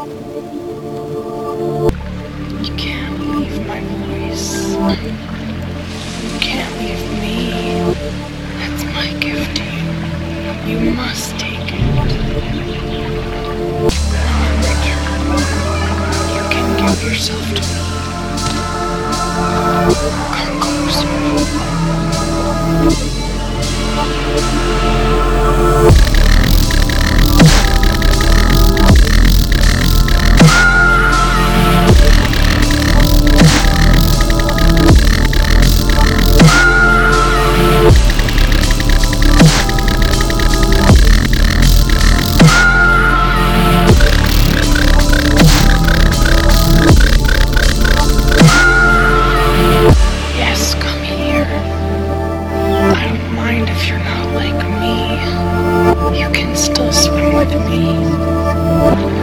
You can't leave my voice. You can't leave me. That's my gift to you. You must take it. You can give yourself to me. you're not like me, you can still swim with me.